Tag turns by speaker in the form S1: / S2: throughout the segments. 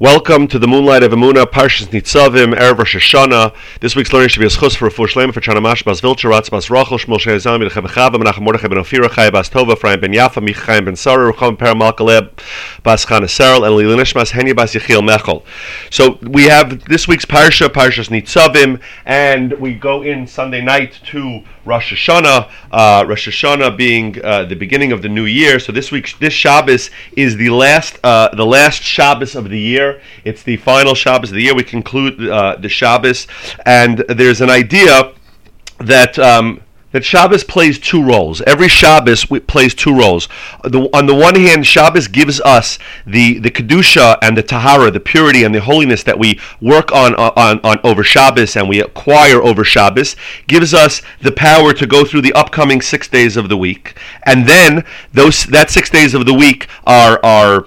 S1: Welcome to the Moonlight of Emuna, Parshas Nitzavim, Erev Rosh Hashanah. This week's learning should be a schus for full shlema for Chana Mash, Bas Vilcher, Ratz, Bas Rachel, Shmuel Shei Zalmi, Lechem Chava, Menachem Mordechai ben Ofira, Chai Bas Tova, Ephraim ben Yafa, Michaim ben Sarah, Rucham Per Malkaleb, Bas Chana and Lilunishmas, Henya Bas Yechiel Mechel. So we have this week's Parsha, Parshas Nitzavim, and we go in Sunday night to Rosh Hashanah, uh, Rosh Hashanah being uh, the beginning of the new year. So this week's this Shabbos is the last uh, the last Shabbos of the year. It's the final Shabbos of the year. We conclude uh, the Shabbos, and there's an idea that. Um, that Shabbos plays two roles. Every Shabbos plays two roles. The, on the one hand, Shabbos gives us the, the kedusha and the tahara, the purity and the holiness that we work on, on, on over Shabbos and we acquire over Shabbos, gives us the power to go through the upcoming six days of the week. And then those that six days of the week are are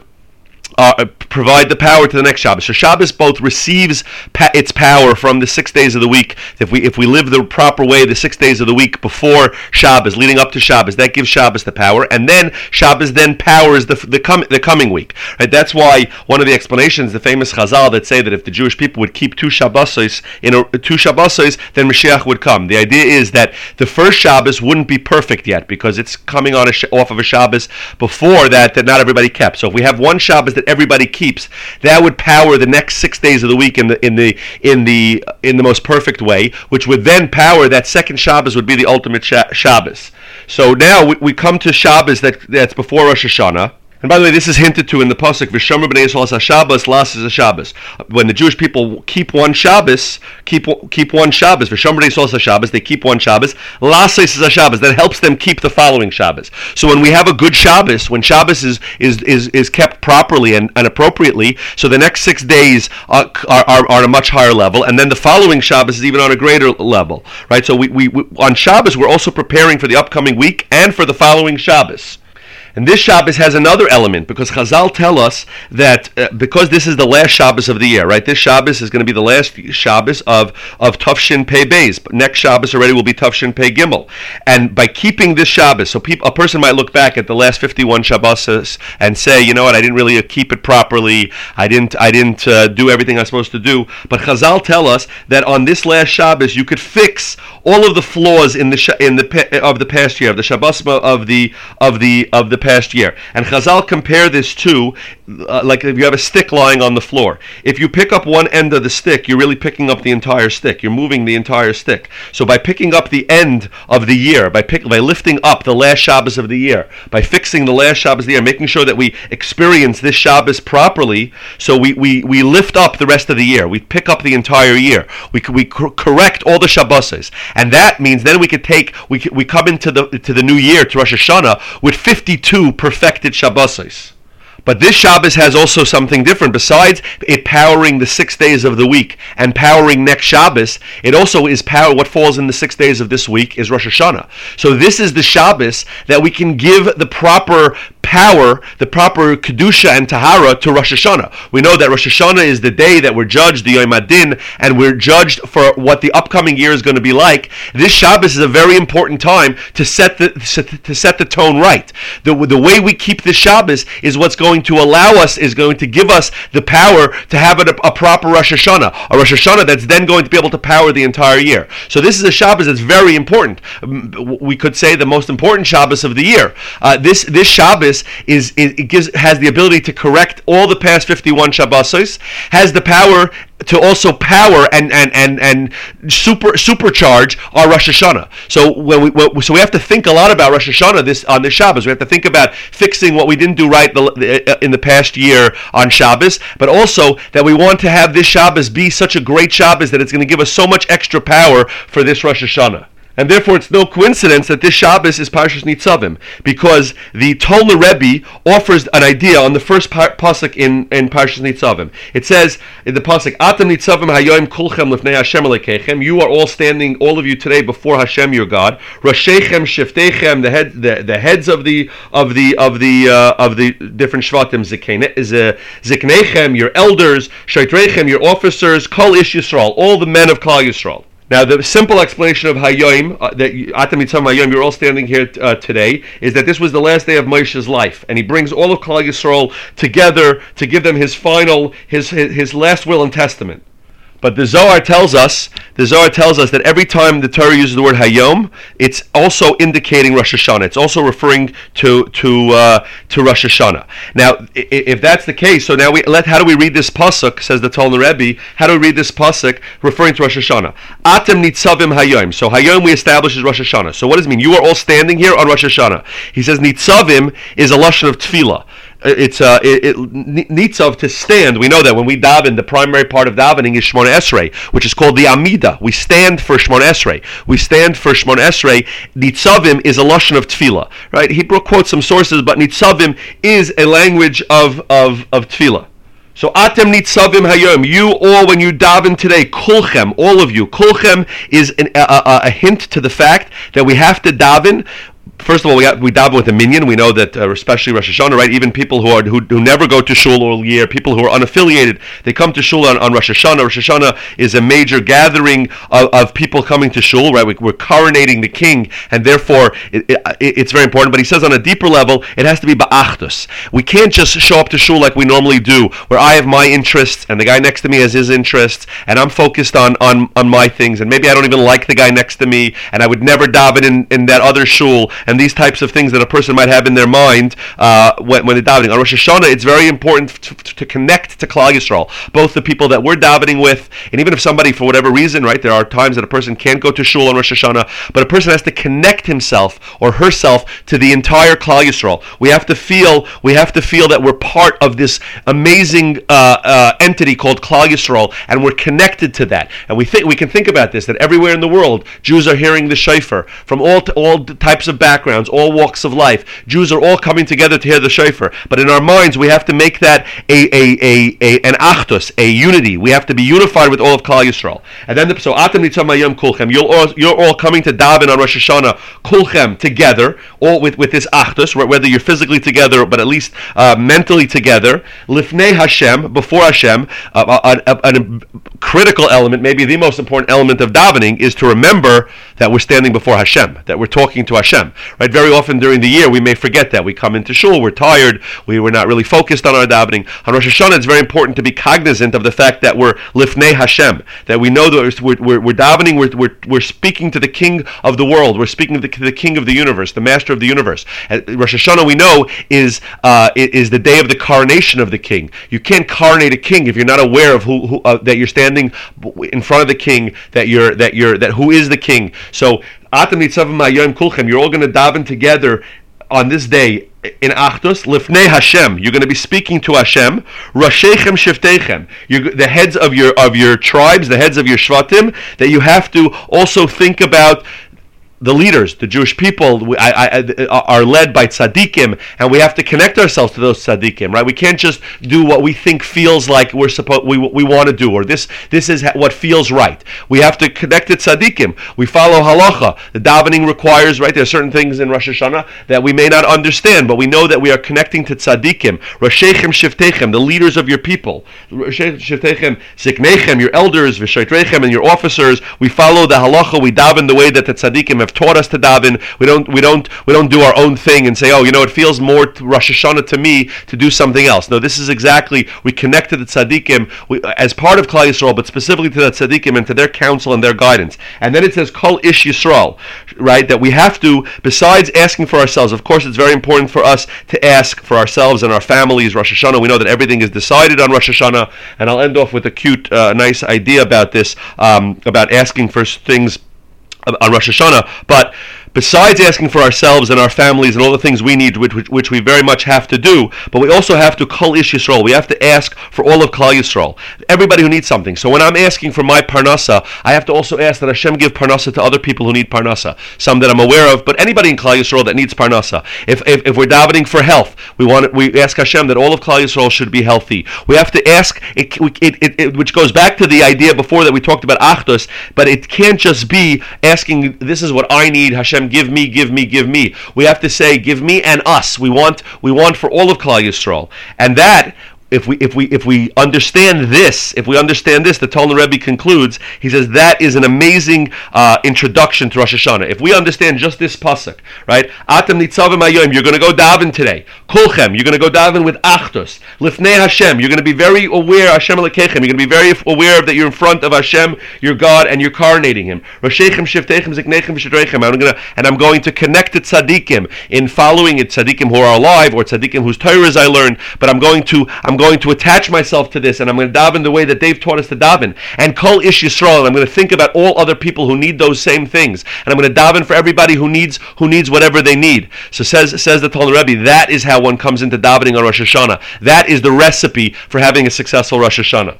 S1: uh, provide the power to the next Shabbos. So Shabbos both receives pa- its power from the six days of the week. If we if we live the proper way, the six days of the week before Shabbos, leading up to Shabbos, that gives Shabbos the power, and then Shabbos then powers the the, com- the coming week. Right? That's why one of the explanations, the famous Chazal that say that if the Jewish people would keep two Shabbosos in a, two Shabbosos, then Mashiach would come. The idea is that the first Shabbos wouldn't be perfect yet because it's coming on a sh- off of a Shabbos before that that not everybody kept. So if we have one Shabbos that that keeps. That would power the next six days of the week in the in the in the in the most perfect way, which would then power that second Shabbos would be the ultimate Shabbos. So now we, we come to Shabbos that that's before Rosh Hashanah. And by the way, this is hinted to in the pasuk V'shomer b'nei Yisrael Shabbos las is a Shabbos. When the Jewish people keep one Shabbos, keep keep one Shabbos. V'shomer b'nei Yisrael Shabbos, they keep one Shabbos. Las is a Shabbos that helps them keep the following Shabbos. So when we have a good Shabbos, when Shabbos is is is, is kept properly and, and appropriately, so the next six days are, are, are, are a much higher level, and then the following Shabbos is even on a greater level, right? So we, we, we on Shabbos we're also preparing for the upcoming week and for the following Shabbos. And this Shabbos has another element because Chazal tell us that uh, because this is the last Shabbos of the year, right? This Shabbos is going to be the last Shabbos of of Tav Shin Pei Beis. Next Shabbos already will be Tav Shin Pei Gimel. And by keeping this Shabbos, so people, a person might look back at the last 51 Shabbos and say, you know what, I didn't really keep it properly. I didn't I didn't uh, do everything I was supposed to do. But Chazal tell us that on this last Shabbos you could fix all of the flaws in the in the of the past year, of the Shabbos of the of the of the past year. And Chazal compare this to uh, like if you have a stick lying on the floor. If you pick up one end of the stick, you're really picking up the entire stick. You're moving the entire stick. So by picking up the end of the year, by pick, by lifting up the last Shabbos of the year, by fixing the last Shabbos of the year, making sure that we experience this Shabbos properly, so we, we, we lift up the rest of the year. We pick up the entire year. We, we correct all the Shabboses. And that means then we could take, we, we come into the, to the new year, to Rosh Hashanah, with 52 perfected Shabbos. But this Shabbos has also something different. Besides it powering the six days of the week and powering next Shabbos, it also is power. What falls in the six days of this week is Rosh Hashanah. So this is the Shabbos that we can give the proper power, the proper kedusha and tahara to Rosh Hashanah. We know that Rosh Hashanah is the day that we're judged, the Yom HaDin, and we're judged for what the upcoming year is going to be like. This Shabbos is a very important time to set the to set the tone right. The, the way we keep this Shabbos is what's going to allow us, is going to give us the power to have a, a proper Rosh Hashanah, a Rosh Hashanah that's then going to be able to power the entire year. So this is a Shabbos that's very important. We could say the most important Shabbos of the year. Uh, this this Shabbos is, is it gives has the ability to correct all the past 51 Shabbosos, has the power to also power and and and and super supercharge our Rosh Hashanah. So when we so we have to think a lot about Rosh Hashanah this on this Shabbos. We have to think about fixing what we didn't do right the, in the past year on Shabbos, but also that we want to have this Shabbos be such a great Shabbos that it's going to give us so much extra power for this Rosh Hashanah. And therefore, it's no coincidence that this Shabbos is Parshas Nitzavim, because the Tolna Rebbe offers an idea on the first pasuk in, in Parshas Nitzavim. It says in the pasuk, "Atam Nitzavim Hayoim Kulchem Lifnei Hashem Alekechem." You are all standing, all of you today, before Hashem, your God. Roshechem Shiftechem, the head, the, the heads of the of the of the uh, of the different Shvatim, Ziknechem, your elders, Shaitrechem, your officers, Kol Ish Yisrael, all the men of Klal Yisrael. Now, the simple explanation of Hayyim, uh, that Atam Yitzam Hayyim, you're all standing here uh, today, is that this was the last day of Moshe's life, and he brings all of Klal Yisrael together to give them his final, his, his, his last will and testament. But the Zohar tells us, the Zohar tells us that every time the Torah uses the word Hayom, it's also indicating Rosh Hashanah. It's also referring to to uh, to Rosh Hashanah. Now, if that's the case, so now we let how do we read this pasuk? Says the Tolna Rebbe. How do we read this pasuk referring to Rosh Hashanah? Atem nitzavim Hayom. So Hayom we establish is Rosh Hashanah. So what does it mean? You are all standing here on Rosh Hashanah. He says nitzavim is a lashon of tefillah it's uh, it, it nitzav to stand. We know that when we daven, the primary part of davening is Shmon Esrei, which is called the Amida. We stand for Shmon Esrei. We stand for Shmon Esrei. Nitzavim is a lashon of tefillah, right? Hebrew quotes some sources, but nitzavim is a language of of of tefillah. So atem nitzavim hayom. You all, when you daven today, kulchem, all of you, kulchem is an, a, a, a, hint to the fact that we have to daven first of all, we got, we daven with a minyan. We know that, uh, especially Rosh Hashanah, right? Even people who are who, who never go to shul all year, people who are unaffiliated, they come to shul on, on Rosh Hashanah. Rosh Hashanah is a major gathering of, of people coming to shul, right? We, are coronating the king, and therefore it, it, it's very important. But he says on a deeper level, it has to be ba'achtus. We can't just show up to shul like we normally do, where I have my interests and the guy next to me has his interests, and I'm focused on on, on my things, and maybe I don't even like the guy next to me, and I would never daven in, in that other shul, and these types of things that a person might have in their mind uh, when, when they're davening. On Rosh Hashanah, it's very important to, to connect to Klal Yisrael, both the people that we're davening with, and even if somebody, for whatever reason, right, there are times that a person can't go to shul on Rosh Hashanah, but a person has to connect himself or herself to the entire Klal Yisrael. We have to feel, we have to feel that we're part of this amazing uh, uh, entity called Klal Yisrael, and we're connected to that. And we think we can think about this that everywhere in the world, Jews are hearing the shofar from all all types of backgrounds backgrounds, all walks of life. Jews are all coming together to hear the shofar. But in our minds, we have to make that a, a, a, a an achtus, a unity. We have to be unified with all of Klal Yisrael. And then, the, so atem nitzam kulchem. You're all, you're all coming to daven on Rosh Hashanah kulchem together, all with, with this achtus, whether you're physically together, but at least uh, mentally together. Lifnei Hashem, before Hashem, uh, a, a, a critical element, maybe the most important element of davening, is to remember that we're standing before Hashem, that we're talking to Hashem. Right? Very often during the year, we may forget that. We come into shul, we're tired, we were not really focused on our davening. On Rosh Hashanah, it's very important to be cognizant of the fact that we're lifnei Hashem, that we know that we're, we're, we're davening, we're, we're, we're speaking to the King of the world, we're speaking to the, the King of the universe, the Master of the universe. Rosh Hashanah, we know, is uh, is the day of the coronation of the King. You can't coronate a king if you're not aware of who, who uh, that you're standing in front of the King, that you're that you're that who is the King. So Kulchem, you're all going to daven together on this day in Achdus, Lifnei Hashem. You're going to be speaking to Hashem. Rashechem Shiftechem. The heads of your of your tribes, the heads of your Shvatim, that you have to also think about the leaders, the Jewish people, I, I, uh, are led by tzaddikim, and we have to connect ourselves to those tzaddikim, right? We can't just do what we think feels like we're supposed we, we want to do, or this this is what feels right. We have to connect to tzaddikim. We follow halacha. The davening requires, right? There are certain things in Rosh Hashanah that we may not understand, but we know that we are connecting to tzaddikim, Roshechem Shiftechem, the leaders of your people, Shiftechem Ziknechem, your elders, Vishaitrechem, and your officers. We follow the halacha. We daven the way that the tzaddikim have taught us to daven. We don't we don't we don't do our own thing and say, oh, you know, it feels more Rosh Hashanah to me to do something else. No, this is exactly we connect to the tzaddikim we, as part of Klal Yisrael, but specifically to the tzaddikim and to their counsel and their guidance. And then it says Kol Ish Yisrael, right? That we have to, besides asking for ourselves. Of course, it's very important for us to ask for ourselves and our families. Rosh Hashanah, we know that everything is decided on Rosh Hashanah, and I'll end off with a cute, uh, nice idea about this, um, about asking for things on Rosh Hashanah, but besides asking for ourselves and our families and all the things we need, which, which, which we very much have to do, but we also have to call Ish Yisrael. We have to ask for all of Klal Yisrael, everybody who needs something. So when I'm asking for my parnasa, I have to also ask that Hashem give parnasa to other people who need parnasa, some that I'm aware of, but anybody in Klal Yisrael that needs parnasa. If, if, if we're davening for health, we want we ask Hashem that all of Klal Yisrael should be healthy. We have to ask, it, it, it, which goes back to the idea before that we talked about Achdus, but it can't just be asking, this is what I need, Hashem Hashem, give me, give me, give me. We have to say, give me and us. We want, we want for all of Klal Yisrael, and that if we if we if we understand this, if we understand this, the Tolna Rebbe concludes. He says that is an amazing uh, introduction to Rosh Hashanah. If we understand just this pasuk, right? Atem nitzavim ayom. You're going to go daven today. Kulchem. You're going to go daven with achtos. Lifnei Hashem. You're going to be very aware Hashem lekechem. You're going to be very aware of that you're in front of Hashem, your God, and you're coronating Him. Roshechem shiftechem ziknechem v'shadreichem. I'm going to and I'm going to connect to tzaddikim in following it tzaddikim who are alive or tzaddikim whose Torahs I learned. But I'm going to I'm going to attach myself to this, and I'm going to daven the way that they've taught us to daven. And kol ish Yisrael. And I'm going to think about all other people who need those same things, and I'm going to daven for everybody who needs who needs whatever they need. So says says the Tolna Rebbe, that is how one comes into davening on Rosh Hashanah. That is the recipe for having a successful Rosh Hashanah.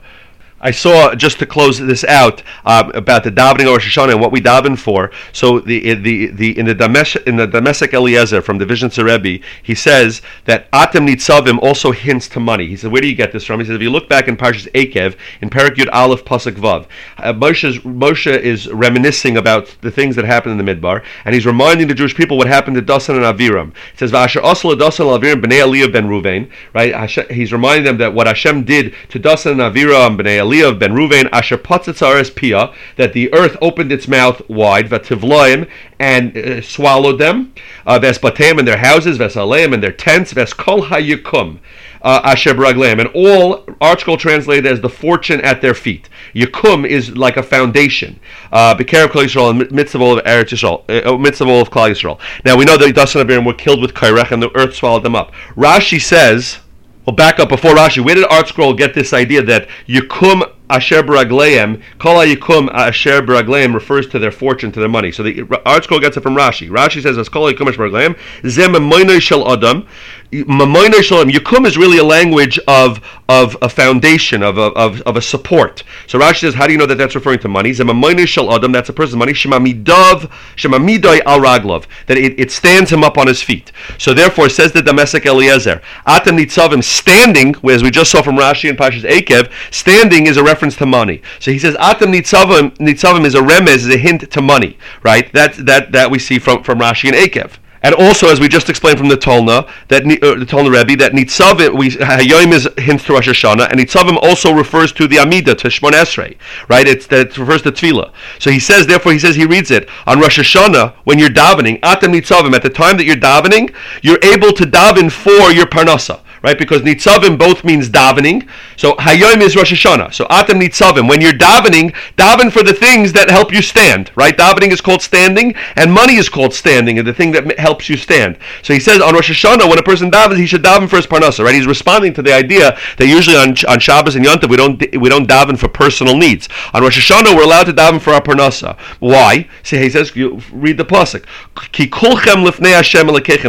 S1: I saw just to close this out um, about the davening of Rosh Hashanah and what we daven for. So the the the in the Damesh, in the Damesek Eliezer from the Vizhnitzer Rebbe, he says that Atem Nitzavim also hints to money. He said, where do you get this from? He says, if you look back in Parshas Eikev in Perak Yud Aleph Pasuk Vav, uh, Moshe Moshe is reminiscing about the things that happened in the Midbar, and he's reminding the Jewish people what happened to Dasan and Aviram. It says, V'asher Asal Dasan Aviram b'nei Eliav ben Ruvain. Right? He's reminding them that what Hashem did to Dasan and Aviram b'nei of ben Ruvain asher patzitzares pia that the earth opened its mouth wide vativloim and uh, swallowed them uh, vesbatem in their houses vesaleim in their tents veskol hayukum uh, asher bragleim and all ArtScroll translated as the fortune at their feet. Yakum is like a foundation. Uh, Bekarav Klal Yisrael and midst of Eretz Yisrael, uh, of all of Klal Yisrael. Now we know that Dasan and Abiram were killed with Korach and the earth swallowed them up. Rashi says. Well, back up before Rashi. Where did ArtScroll get this idea that Yakum Asher Baragleim, Kol Yikum Asher Baragleim refers to their fortune, to their money. So the ArtScroll gets it from Rashi. Rashi says, "As Kol Yikum Asher Baragleim, Zem Shel Adam." Memoinoi shel adam. Yikum is really a language of of a foundation, of a, of, of a support. So Rashi says, how do you know that that's referring to money? Zem memoinoi shel Adam, that's a person's money. Shemamidav, shemamidoi al raglov, that it, it stands him up on his feet. So therefore, says the Damesek Eliezer, atam nitzavim, standing, as we just saw from Rashi and Pashas Eikev, standing is a reference to money. So he says, atam nitzavim, nitzavim is a remez, is a hint to money, right? That that that we see from from Rashi and Eikev. And also, as we just explained from the Tolna, that uh, the Tolna Rebbe, that Nitzavim, we Hayoim is hints to Rosh Hashanah, and Nitzavim also refers to the Amida, to Shmon Esrei, right? It's that it refers to Tefillah. So he says, therefore, he says he reads it on Rosh Hashanah when you're davening, Atem Nitzavim, at the time that you're davening, you're able to daven for your parnasa right? Because nitzavim both means davening. So hayom is Rosh Hashanah. So atem nitzavim. When you're davening, daven for the things that help you stand, right? Davening is called standing, and money is called standing, and the thing that helps you stand. So he says on Rosh Hashanah, when a person davens, he should daven for his parnasa, right? He's responding to the idea that usually on, on Shabbos and Yontav we don't we don't daven for personal needs. On Rosh Hashanah we're allowed to daven for our parnasa. Why? See, he says, you read the pasuk.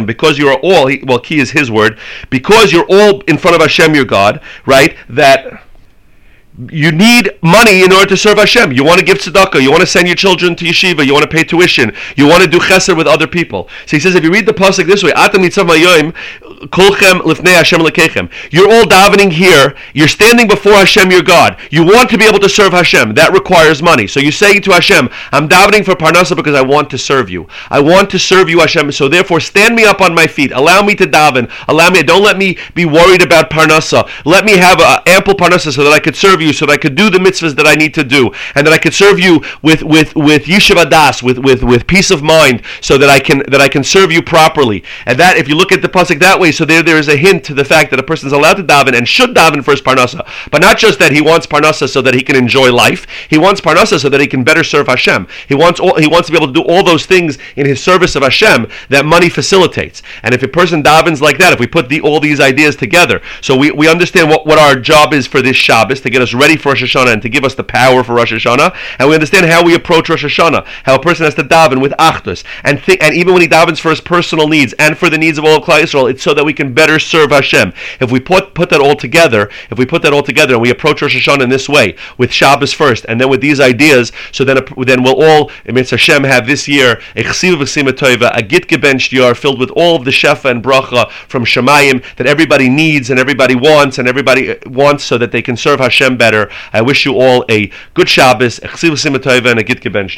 S1: Because you are all. Well, ki is his word. Because you're all in front of Hashem, your God, right? That you need money in order to serve Hashem. You want to give tzedakah. You want to send your children to yeshiva. You want to pay tuition. You want to do chesed with other people. So he says, if you read the pasuk this way. You're all davening here. You're standing before Hashem, your God. You want to be able to serve Hashem. That requires money. So you say to Hashem, I'm davening for parnasa because I want to serve you. I want to serve you, Hashem. So therefore, stand me up on my feet. Allow me to daven. Allow me. Don't let me be worried about parnasa. Let me have a ample parnasa so that I could serve you you so that I could do the mitzvahs that I need to do, and that I could serve you with with with yeshiva das, with with with peace of mind, so that I can that I can serve you properly. And that, if you look at the pasuk that way, so there there is a hint to the fact that a person is allowed to daven and should daven for his parnasa, but not just that he wants parnasa so that he can enjoy life. He wants parnasa so that he can better serve Hashem. He wants all, he wants to be able to do all those things in his service of Hashem that money facilitates. And if a person davens like that, if we put the, all these ideas together, so we, we understand what, what our job is for this Shabbos to get us ready for Rosh Hashanah and to give us the power for Rosh Hashanah. And we understand how we approach Rosh Hashanah, how a person has to daven with achdus, and think, and even when he davens for his personal needs and for the needs of all Klal Yisrael, it's so that we can better serve Hashem. If we put put that all together, if we put that all together and we approach Rosh Hashanah in this way, with Shabbos first, and then with these ideas, so then then we'll all, Mirtzeh Hashem, have this year a git gebenched year filled with all of the shefa and bracha from Shemayim that everybody needs and everybody wants and everybody uh, wants so that they can serve Hashem better. I wish you all a good Shabbos, and a Git Gebench